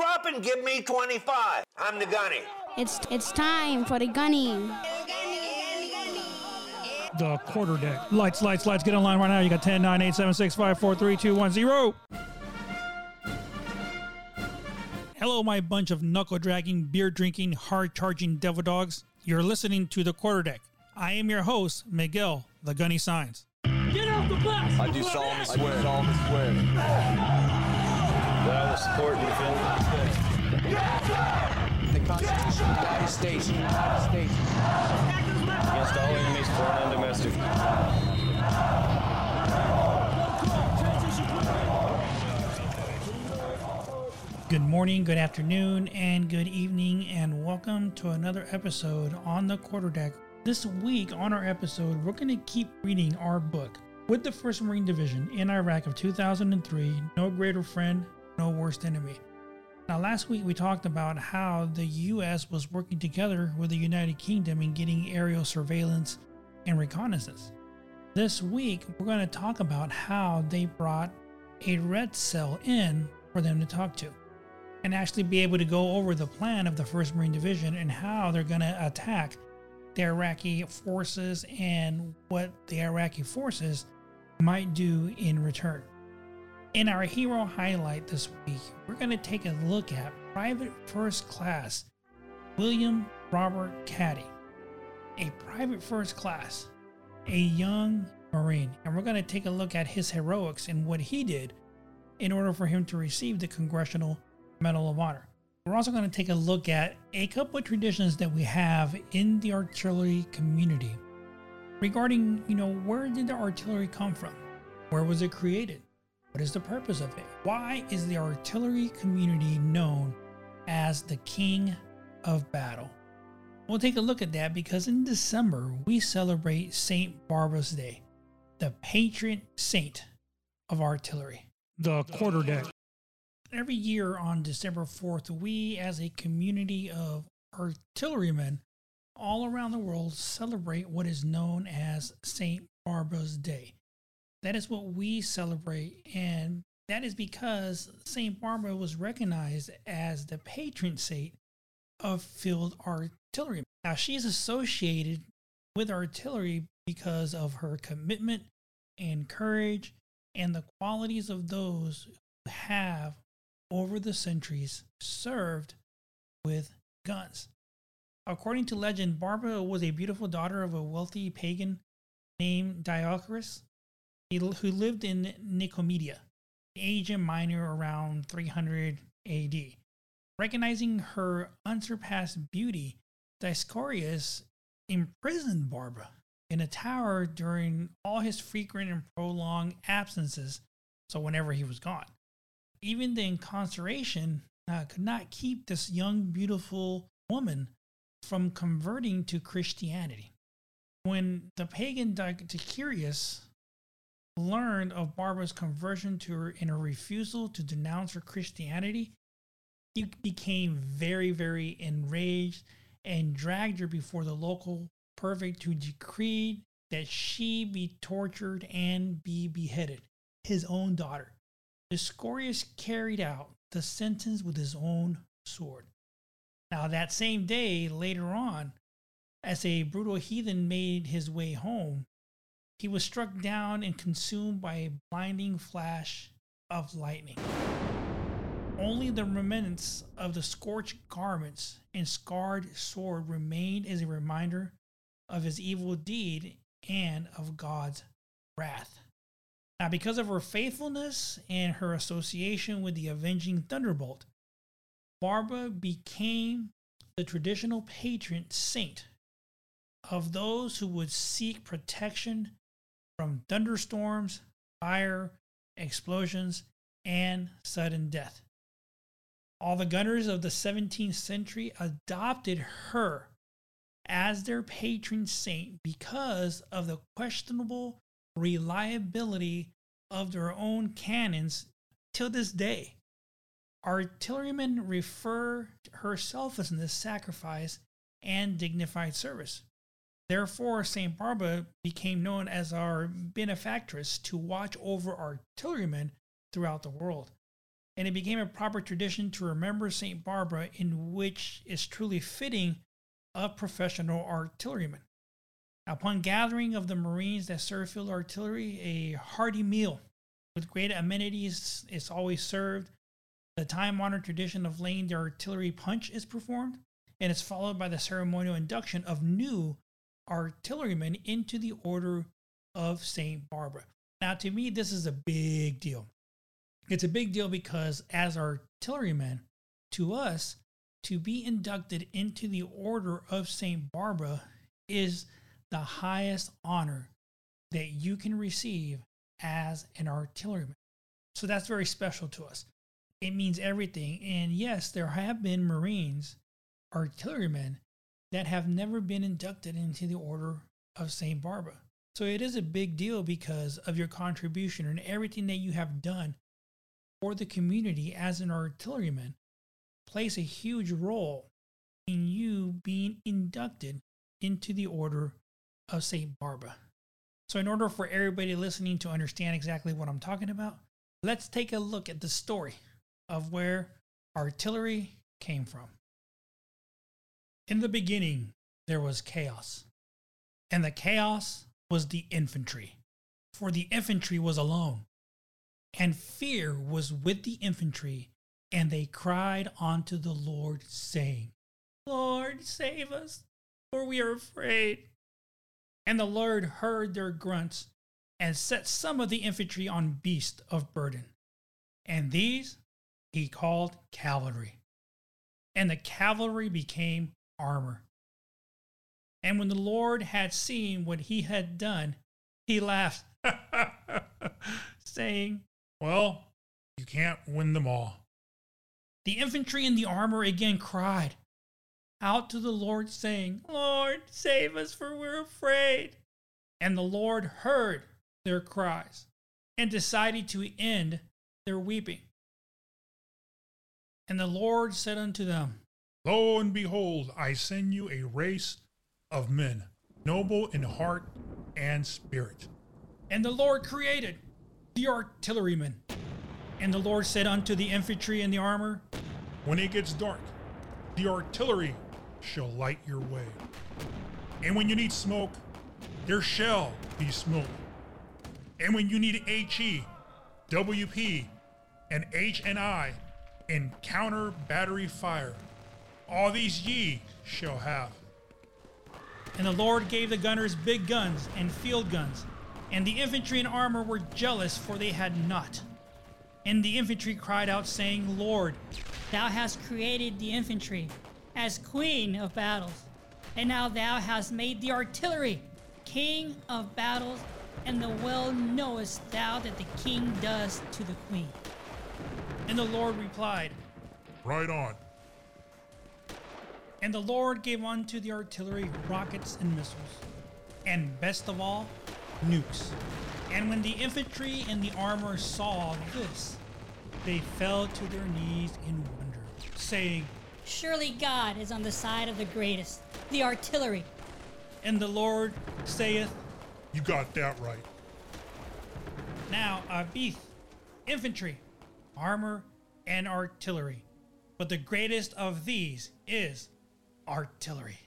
drop and give me 25. I'm the gunny. It's it's time for the gunny. The quarter deck. Lights, lights, lights. Get online right now. You got 10, 9, 8, 7, 6, 5, 4, 3, 2, 1, 0. Hello, my bunch of knuckle dragging, beer drinking, hard charging devil dogs. You're listening to the quarter deck. I am your host, Miguel, the Gunny Signs. Get off the bus! I do solemnly swear. I do solemnly swear. That I will support and defend The Constitution of the United States. United States. against all enemies, foreign and domestic. Good morning, good afternoon, and good evening, and welcome to another episode on the quarterdeck. This week on our episode, we're going to keep reading our book with the 1st Marine Division in Iraq of 2003 No Greater Friend, No Worst Enemy. Now, last week we talked about how the U.S. was working together with the United Kingdom in getting aerial surveillance and reconnaissance. This week, we're going to talk about how they brought a red cell in for them to talk to and actually be able to go over the plan of the 1st Marine Division and how they're going to attack the Iraqi forces and what the Iraqi forces might do in return. In our hero highlight this week, we're going to take a look at Private First Class William Robert Caddy, a Private First Class, a young Marine, and we're going to take a look at his heroics and what he did in order for him to receive the Congressional Medal of Honor. We're also going to take a look at a couple of traditions that we have in the artillery community regarding, you know, where did the artillery come from? Where was it created? What is the purpose of it? Why is the artillery community known as the king of battle? We'll take a look at that because in December we celebrate St. Barbara's Day, the patron saint of artillery. The quarter deck. Every year on December 4th, we as a community of artillerymen all around the world celebrate what is known as St. Barbara's Day. That is what we celebrate, and that is because St. Barbara was recognized as the patron saint of field artillery. Now, she's associated with artillery because of her commitment and courage and the qualities of those who have, over the centuries, served with guns. According to legend, Barbara was a beautiful daughter of a wealthy pagan named Dioscorus, who lived in Nicomedia, Asia Minor around 300 AD. Recognizing her unsurpassed beauty, Dioscorus imprisoned Barbara in a tower during all his frequent and prolonged absences, so whenever he was gone. Even the incarceration uh, could not keep this young, beautiful woman from converting to Christianity. When the pagan Dioscorus learned of Barbara's conversion to her and her refusal to denounce her Christianity, he became very, very enraged and dragged her before the local prefect to decree that she be tortured and be beheaded, his own daughter. Dioscorus carried out the sentence with his own sword. Now, that same day, later on, as a brutal heathen made his way home, he was struck down and consumed by a blinding flash of lightning. Only the remnants of the scorched garments and scarred sword remained as a reminder of his evil deed and of God's wrath. Now, because of her faithfulness and her association with the avenging thunderbolt, Barbara became the traditional patron saint of those who would seek protection from thunderstorms, fire, explosions, and sudden death. All the gunners of the 17th century adopted her as their patron saint because of the questionable reliability of their own cannons till this day. Artillerymen refer to her selflessness, sacrifice, and dignified service. Therefore, St. Barbara became known as our benefactress to watch over artillerymen throughout the world. and it became a proper tradition to remember St. Barbara, in which is truly fitting of professional artillerymen. Upon gathering of the Marines that serve field artillery, a hearty meal with great amenities is always served. The time honored tradition of laying the artillery punch is performed, and it's followed by the ceremonial induction of new artillerymen into the Order of St. Barbara. Now, to me, this is a big deal. It's a big deal because, as artillerymen, to us, to be inducted into the Order of St. Barbara is the highest honor that you can receive as an artilleryman. So that's very special to us. It means everything. And yes, there have been Marines, artillerymen, that have never been inducted into the Order of St. Barbara. So it is a big deal because of your contribution and everything that you have done for the community as an artilleryman plays a huge role in you being inducted into the Order of St. Barbara. So, in order for everybody listening to understand exactly what I'm talking about, let's take a look at the story of where artillery came from. In the beginning, there was chaos, and the chaos was the infantry, for the infantry was alone, and fear was with the infantry, and they cried unto the Lord, saying, Lord, save us, for we are afraid. And the Lord heard their grunts and set some of the infantry on beasts of burden. And these he called cavalry. And the cavalry became armor. And when the Lord had seen what he had done, he laughed, saying, Well, you can't win them all. The infantry in the armor again cried, out to the Lord, saying, Lord, save us, for we're afraid. And the Lord heard their cries and decided to end their weeping. And the Lord said unto them, Lo and behold, I send you a race of men, noble in heart and spirit. And the Lord created the artillerymen. And the Lord said unto the infantry and the armor, When it gets dark, the artillery shall light your way. And when you need smoke, there shall be smoke. And when you need HE, WP, and H&I in counter battery fire, all these ye shall have. And the Lord gave the gunners big guns and field guns, and the infantry and armor were jealous, for they had not. And the infantry cried out, saying, Lord, Thou hast created the infantry as queen of battles. And now thou hast made the artillery king of battles, and the well knowest thou that the king does to the queen. And the Lord replied, Right on. And the Lord gave unto the artillery rockets and missiles, and best of all, nukes. And when the infantry and the armor saw this, they fell to their knees in wonder, saying, Surely God is on the side of the greatest, the artillery. And the Lord saith, You got that right. Now uh, Abith, infantry, armor, and artillery. But the greatest of these is artillery.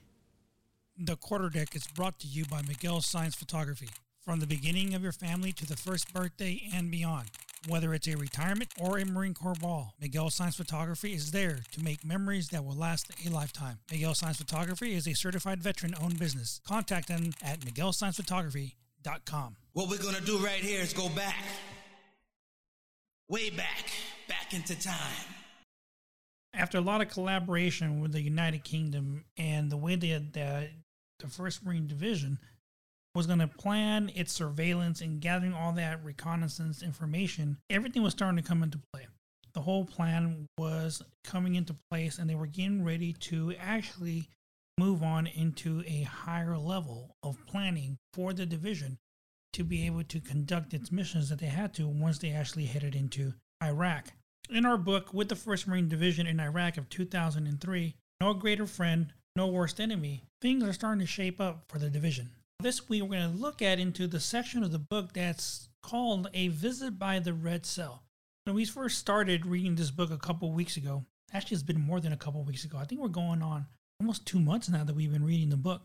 The quarterdeck is brought to you by Miguel Science Photography. From the beginning of your family to the first birthday and beyond. Whether it's a retirement or a Marine Corps ball, Miguel Science Photography is there to make memories that will last a lifetime. Miguel Science Photography is a certified veteran owned business. Contact them at miguelsciencephotography.com. What we're gonna do right here is go back. Way back. Back into time. After a lot of collaboration with the United Kingdom and the way that the, the 1st Marine Division was going to plan its surveillance and gathering all that reconnaissance information, everything was starting to come into play. The whole plan was coming into place, and they were getting ready to actually move on into a higher level of planning for the division to be able to conduct its missions that they had to once they actually headed into Iraq. In our book, With the 1st Marine Division in Iraq of 2003, No Greater Friend, No Worst Enemy, things are starting to shape up for the division. This week, we're going to look at into the section of the book that's called A Visit by the Red Cell. When we first started reading this book a couple weeks ago, actually, it's been more than a couple weeks ago. I think we're going on almost two months now that we've been reading the book.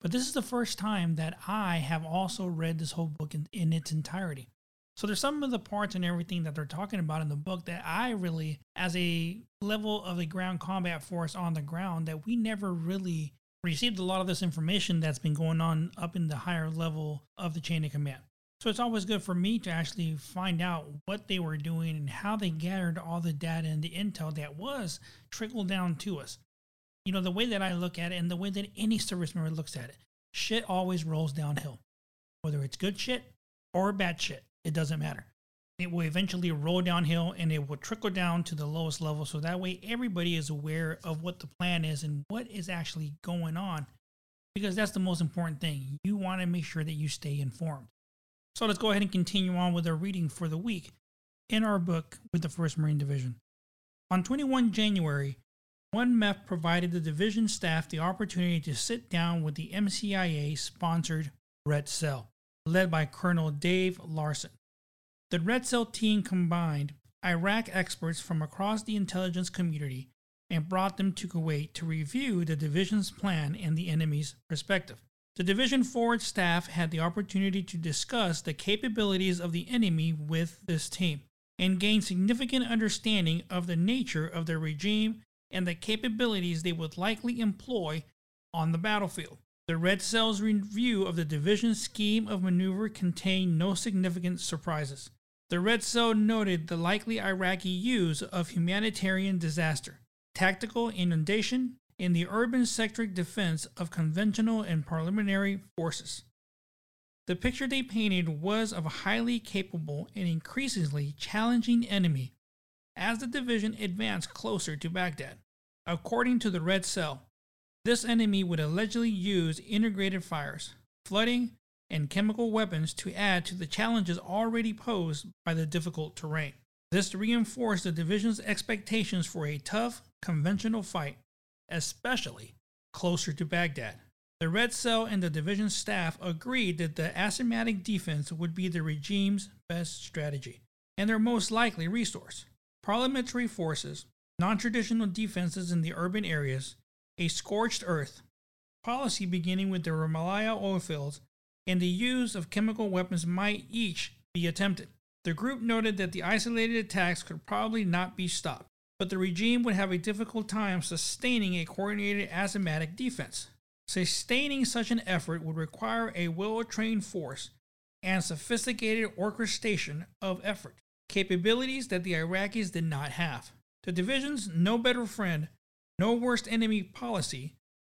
But this is the first time that I have also read this whole book in, in its entirety. So there's some of the parts and everything that they're talking about in the book that I really, as a level of the ground combat force on the ground, that we never really received a lot of this information that's been going on up in the higher level of the chain of command. So it's always good for me to actually find out what they were doing and how they gathered all the data and the intel that was trickled down to us. You know, the way that I look at it and the way that any service member looks at it, shit always rolls downhill. Whether it's good shit or bad shit, it doesn't matter. It will eventually roll downhill and it will trickle down to the lowest level. So that way everybody is aware of what the plan is and what is actually going on. Because that's the most important thing. You want to make sure that you stay informed. So let's go ahead and continue on with our reading for the week in our book with the 1st Marine Division. On 21 January, 1MEF provided the division staff the opportunity to sit down with the MCIA sponsored Red Cell, led by Colonel Dave Larson. The Red Cell team combined Iraq experts from across the intelligence community and brought them to Kuwait to review the division's plan and the enemy's perspective. The division forward staff had the opportunity to discuss the capabilities of the enemy with this team and gain significant understanding of the nature of the regime and the capabilities they would likely employ on the battlefield. The Red Cell's review of the division's scheme of maneuver contained no significant surprises. The Red Cell noted the likely Iraqi use of humanitarian disaster, tactical inundation, in the urban sectoric defense of conventional and paramilitary forces. The picture they painted was of a highly capable and increasingly challenging enemy as the division advanced closer to Baghdad. According to the Red Cell, this enemy would allegedly use integrated fires, flooding, and chemical weapons to add to the challenges already posed by the difficult terrain. This reinforced the division's expectations for a tough, conventional fight especially closer to Baghdad. The Red Cell and the division staff agreed that the asymmetric defense would be the regime's best strategy and their most likely resource. Paramilitary forces, non traditional defenses in the urban areas, a scorched earth, policy beginning with the Rumaila oil fields, and the use of chemical weapons might each be attempted. The group noted that the isolated attacks could probably not be stopped but the regime would have a difficult time sustaining a coordinated asymmetric defense. Sustaining such an effort would require a well trained force and sophisticated orchestration of effort, capabilities that the Iraqis did not have. The division's no better friend, no worst enemy policy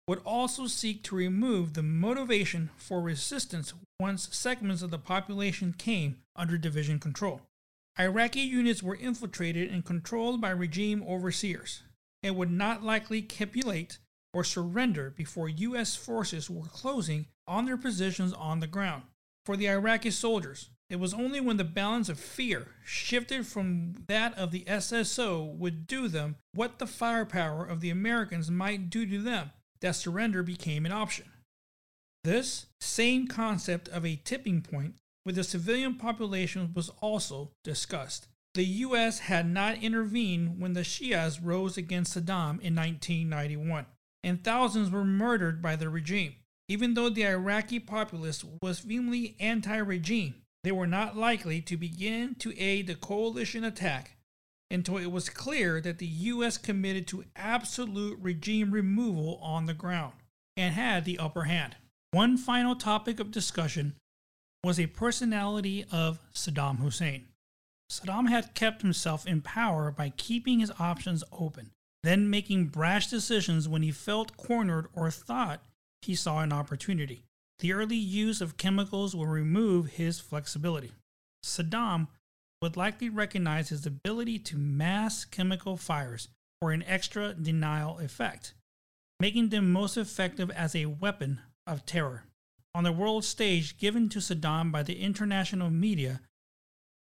would also seek to remove the motivation for resistance once segments of the population came under division control. Iraqi units were infiltrated and controlled by regime overseers and would not likely capitulate or surrender before U.S. forces were closing on their positions on the ground. For the Iraqi soldiers, it was only when the balance of fear shifted from that of the SSO would do them what the firepower of the Americans might do to them that surrender became an option. This same concept of a tipping point with the civilian population was also discussed. The U.S. had not intervened when the Shias rose against Saddam in 1991, and thousands were murdered by the regime. Even though the Iraqi populace was vehemently anti regime, they were not likely to begin to aid the coalition attack until it was clear that the U.S. committed to absolute regime removal on the ground and had the upper hand. One final topic of discussion was a personality of Saddam Hussein. Saddam had kept himself in power by keeping his options open, then making brash decisions when he felt cornered or thought he saw an opportunity. The early use of chemicals will remove his flexibility. Saddam would likely recognize his ability to mass chemical fires for an extra denial effect, making them most effective as a weapon of terror on the world stage given to Saddam by the international media,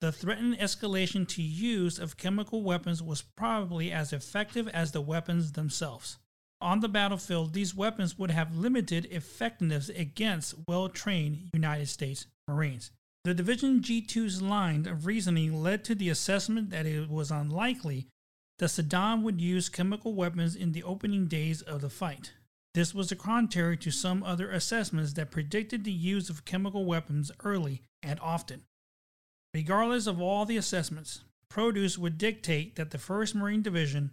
the threatened escalation to use of chemical weapons was probably as effective as the weapons themselves. On the battlefield, these weapons would have limited effectiveness against well trained United States Marines. The Division G2's line of reasoning led to the assessment that it was unlikely that Saddam would use chemical weapons in the opening days of the fight. This was contrary to some other assessments that predicted the use of chemical weapons early and often. Regardless of all the assessments, produce would dictate that the 1st Marine Division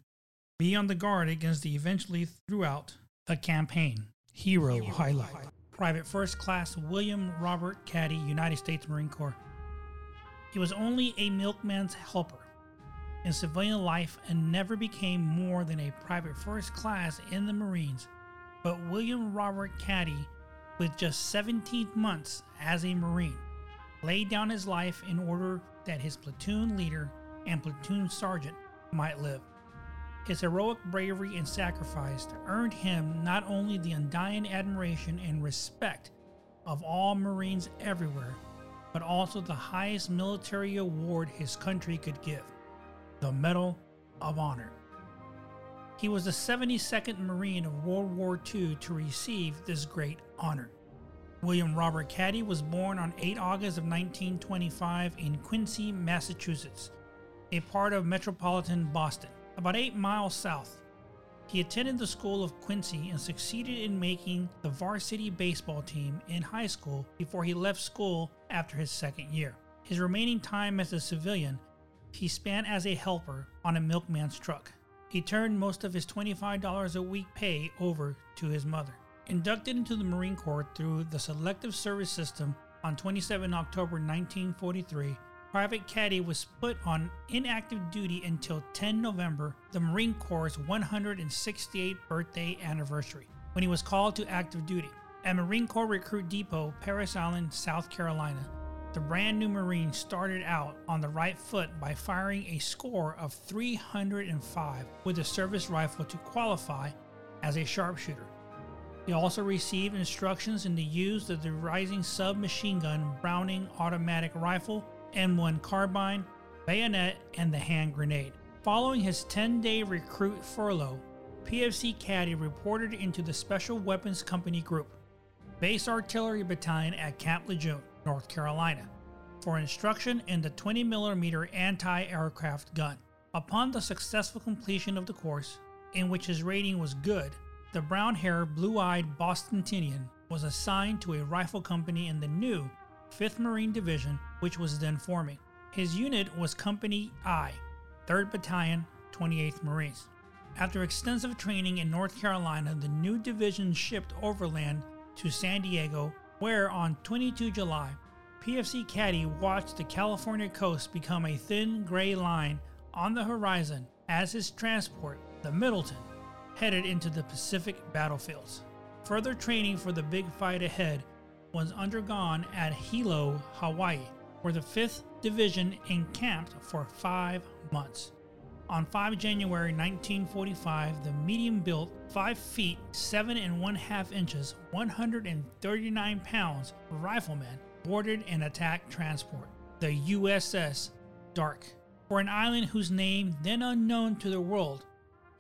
be on the guard against the eventually throughout the campaign. Hero, Hero highlight. highlight. Private First Class William Robert Caddy, United States Marine Corps. He was only a milkman's helper in civilian life and never became more than a private first class in the Marines. But William Robert Caddy, with just 17 months as a Marine, laid down his life in order that his platoon leader and platoon sergeant might live. His heroic bravery and sacrifice earned him not only the undying admiration and respect of all Marines everywhere, but also the highest military award his country could give the Medal of Honor. He was the 72nd Marine of World War II to receive this great honor. William Robert Caddy was born on 8 August of 1925 in Quincy, Massachusetts, a part of metropolitan Boston about eight miles south. He attended the School of Quincy and succeeded in making the varsity baseball team in high school before he left school after his second year. His remaining time as a civilian, he spent as a helper on a milkman's truck. He turned most of his $25 a week pay over to his mother. Inducted into the Marine Corps through the Selective Service System on 27 October 1943, Private Caddy was put on inactive duty until 10 November, the Marine Corps' 168th birthday anniversary, when he was called to active duty. At Marine Corps Recruit Depot, Parris Island, South Carolina, the brand new Marine started out on the right foot by firing a score of 305 with a service rifle to qualify as a sharpshooter. He also received instructions in the use of the Reising submachine gun Browning automatic rifle M1 carbine, bayonet, and the hand grenade. Following his 10 day recruit furlough, PFC Caddy reported into the Special Weapons Company Group, Base Artillery Battalion at Camp Lejeune, North Carolina, for instruction in the 20mm anti aircraft gun. Upon the successful completion of the course, in which his rating was good, the brown haired, blue eyed Bostonian was assigned to a rifle company in the new 5th Marine Division, which was then forming. His unit was Company I, 3rd Battalion, 28th Marines. After extensive training in North Carolina, the new division shipped overland to San Diego, where on 22 July, PFC Caddy watched the California coast become a thin gray line on the horizon as his transport, the Middleton, headed into the Pacific battlefields. Further training for the big fight ahead was undergone at Hilo, Hawaii, where the 5th Division encamped for five months. On 5 January 1945, the medium built 5 feet 7 and 1 half inches, 139 pounds rifleman boarded an attack transport, the USS Darke, for an island whose name, then unknown to the world,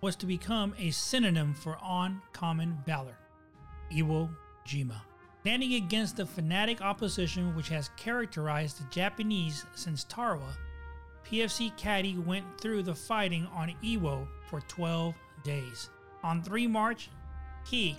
was to become a synonym for uncommon valor Iwo Jima standing against the fanatic opposition which has characterized the Japanese since Tarawa, PFC Caddy went through the fighting on Iwo for 12 days. On 3 March, he,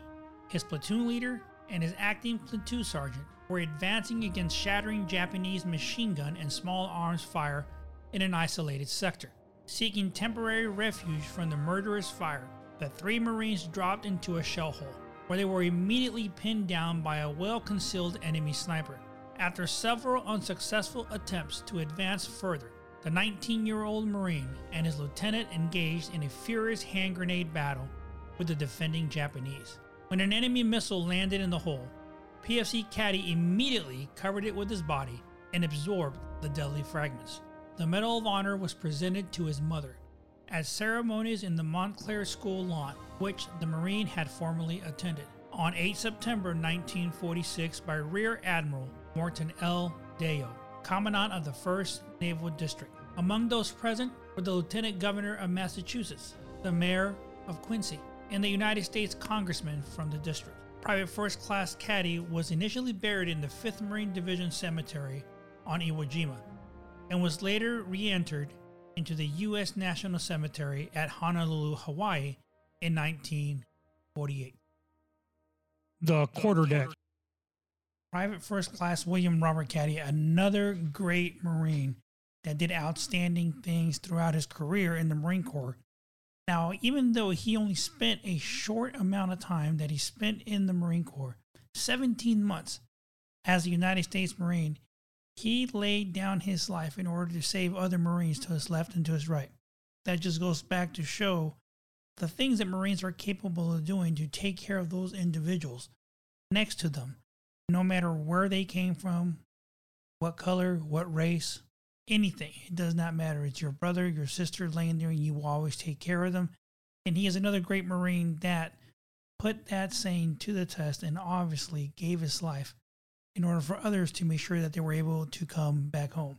his platoon leader, and his acting platoon sergeant were advancing against shattering Japanese machine gun and small arms fire in an isolated sector. Seeking temporary refuge from the murderous fire, the three Marines dropped into a shell hole where they were immediately pinned down by a well concealed enemy sniper. After several unsuccessful attempts to advance further, the 19 year old Marine and his lieutenant engaged in a furious hand grenade battle with the defending Japanese. When an enemy missile landed in the hole, PFC Caddy immediately covered it with his body and absorbed the deadly fragments. The Medal of Honor was presented to his mother, at ceremonies in the Montclair School lawn, which the Marine had formerly attended. On 8 September 1946 by Rear Admiral Morton L. Deyo, Commandant of the 1st Naval District. Among those present were the Lieutenant Governor of Massachusetts, the Mayor of Quincy, and the United States Congressman from the district. Private First Class Caddy was initially buried in the 5th Marine Division Cemetery on Iwo Jima and was later re entered into the U.S. National Cemetery at Honolulu, Hawaii in 1948. The quarterdeck. Private First Class William Robert Caddy, another great Marine that did outstanding things throughout his career in the Marine Corps. Now, even though he only spent a short amount of time that he spent in the Marine Corps, 17 months as a United States Marine, he laid down his life in order to save other Marines to his left and to his right. That just goes back to show the things that Marines are capable of doing to take care of those individuals next to them, no matter where they came from, what color, what race, anything. It does not matter. It's your brother, your sister laying there, and you will always take care of them. And he is another great Marine that put that saying to the test and obviously gave his life in order for others to make sure that they were able to come back home.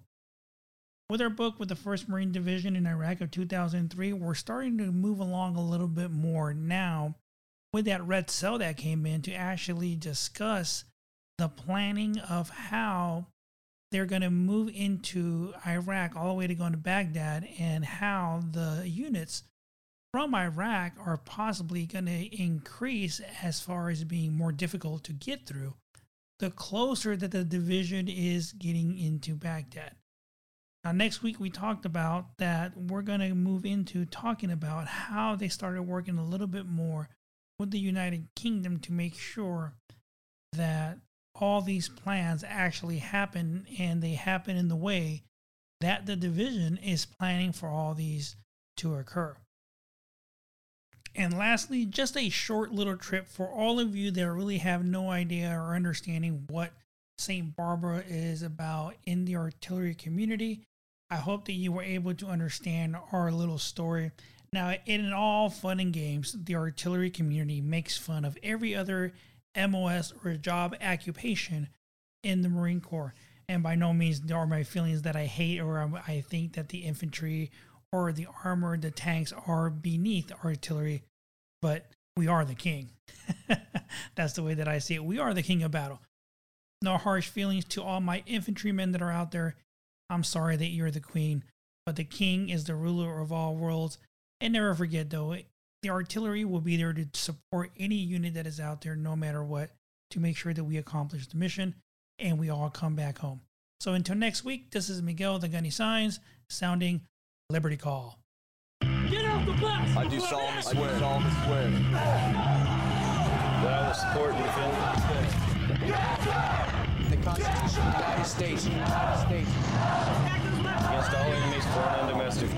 With our book with the 1st Marine Division in Iraq of 2003, we're starting to move along a little bit more now with that red cell that came in to actually discuss the planning of how they're going to move into Iraq all the way to go to Baghdad and how the units from Iraq are possibly going to increase as far as being more difficult to get through the closer that the division is getting into Baghdad. Now, next week we talked about that we're going to move into talking about how they started working a little bit more with the United Kingdom to make sure that all these plans actually happen and they happen in the way that the division is planning for all these to occur. And lastly, just a short little trip for all of you that really have no idea or understanding what St. Barbara is about in the artillery community. I hope that you were able to understand our little story. Now, in all fun and games, the artillery community makes fun of every other MOS or job occupation in the Marine Corps. And by no means are my feelings that I hate or I think that the infantry or the armor, the tanks are beneath artillery, but we are the king. That's the way that I see it. We are the king of battle. No harsh feelings to all my infantrymen that are out there. I'm sorry that you're the queen, but the king is the ruler of all worlds. And never forget, though, the artillery will be there to support any unit that is out there, no matter what, to make sure that we accomplish the mission and we all come back home. So until next week, this is Miguel the Gunny Signs sounding Liberty Call. Get off the bus! I do solemnly swear. I do solemnly swear that I will support and defend the United States. Yes! The Constitution of the United States. The United States. Against all enemies, foreign and domestic.